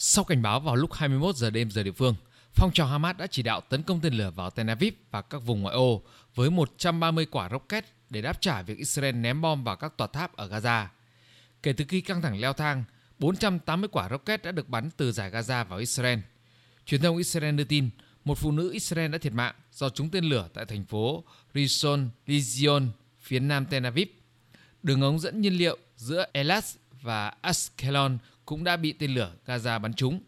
Sau cảnh báo vào lúc 21 giờ đêm giờ địa phương, phong trào Hamas đã chỉ đạo tấn công tên lửa vào Tel Aviv và các vùng ngoại ô với 130 quả rocket để đáp trả việc Israel ném bom vào các tòa tháp ở Gaza. Kể từ khi căng thẳng leo thang, 480 quả rocket đã được bắn từ giải Gaza vào Israel. Truyền thông Israel đưa tin một phụ nữ Israel đã thiệt mạng do trúng tên lửa tại thành phố Rishon LeZion, phía nam Tel Aviv. Đường ống dẫn nhiên liệu giữa Elat và Ashkelon cũng đã bị tên lửa Gaza bắn trúng.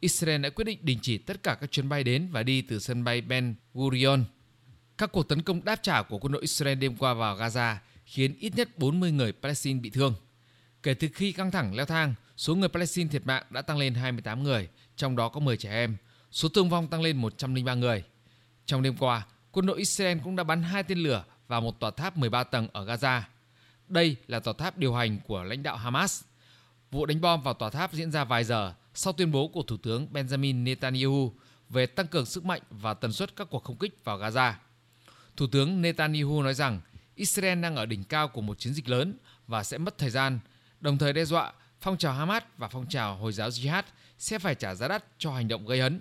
Israel đã quyết định đình chỉ tất cả các chuyến bay đến và đi từ sân bay Ben Gurion. Các cuộc tấn công đáp trả của quân đội Israel đêm qua vào Gaza khiến ít nhất 40 người Palestine bị thương. Kể từ khi căng thẳng leo thang, số người Palestine thiệt mạng đã tăng lên 28 người, trong đó có 10 trẻ em. Số thương vong tăng lên 103 người. Trong đêm qua, quân đội Israel cũng đã bắn hai tên lửa vào một tòa tháp 13 tầng ở Gaza. Đây là tòa tháp điều hành của lãnh đạo Hamas. Vụ đánh bom vào tòa tháp diễn ra vài giờ sau tuyên bố của Thủ tướng Benjamin Netanyahu về tăng cường sức mạnh và tần suất các cuộc không kích vào Gaza. Thủ tướng Netanyahu nói rằng Israel đang ở đỉnh cao của một chiến dịch lớn và sẽ mất thời gian, đồng thời đe dọa phong trào Hamas và phong trào Hồi giáo Jihad sẽ phải trả giá đắt cho hành động gây hấn.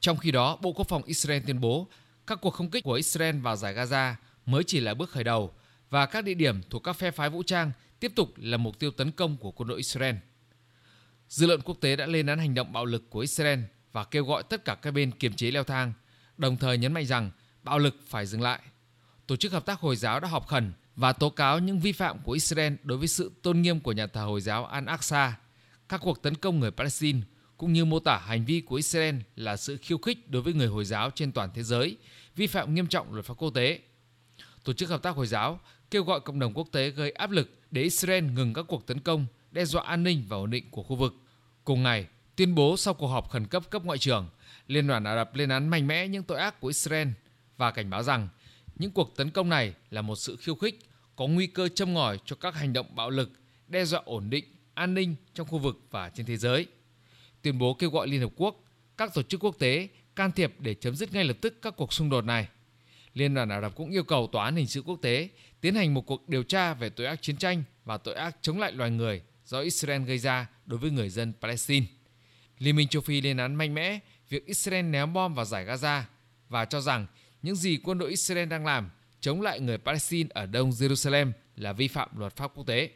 Trong khi đó, Bộ Quốc phòng Israel tuyên bố các cuộc không kích của Israel vào giải Gaza mới chỉ là bước khởi đầu và các địa điểm thuộc các phe phái vũ trang tiếp tục là mục tiêu tấn công của quân đội Israel. Dư luận quốc tế đã lên án hành động bạo lực của Israel và kêu gọi tất cả các bên kiềm chế leo thang, đồng thời nhấn mạnh rằng bạo lực phải dừng lại. Tổ chức Hợp tác Hồi giáo đã họp khẩn và tố cáo những vi phạm của Israel đối với sự tôn nghiêm của nhà thờ Hồi giáo Al-Aqsa, các cuộc tấn công người Palestine, cũng như mô tả hành vi của Israel là sự khiêu khích đối với người Hồi giáo trên toàn thế giới, vi phạm nghiêm trọng luật pháp quốc tế. Tổ chức Hợp tác Hồi giáo kêu gọi cộng đồng quốc tế gây áp lực để Israel ngừng các cuộc tấn công, đe dọa an ninh và ổn định của khu vực. Cùng ngày, tuyên bố sau cuộc họp khẩn cấp cấp ngoại trưởng, Liên đoàn Ả Rập lên án mạnh mẽ những tội ác của Israel và cảnh báo rằng những cuộc tấn công này là một sự khiêu khích, có nguy cơ châm ngòi cho các hành động bạo lực, đe dọa ổn định, an ninh trong khu vực và trên thế giới. Tuyên bố kêu gọi Liên Hợp Quốc, các tổ chức quốc tế can thiệp để chấm dứt ngay lập tức các cuộc xung đột này. Liên đoàn Ả Rập cũng yêu cầu Tòa án Hình sự Quốc tế tiến hành một cuộc điều tra về tội ác chiến tranh và tội ác chống lại loài người do Israel gây ra đối với người dân Palestine. Liên minh châu Phi lên án mạnh mẽ việc Israel ném bom vào giải Gaza và cho rằng những gì quân đội Israel đang làm chống lại người Palestine ở đông Jerusalem là vi phạm luật pháp quốc tế.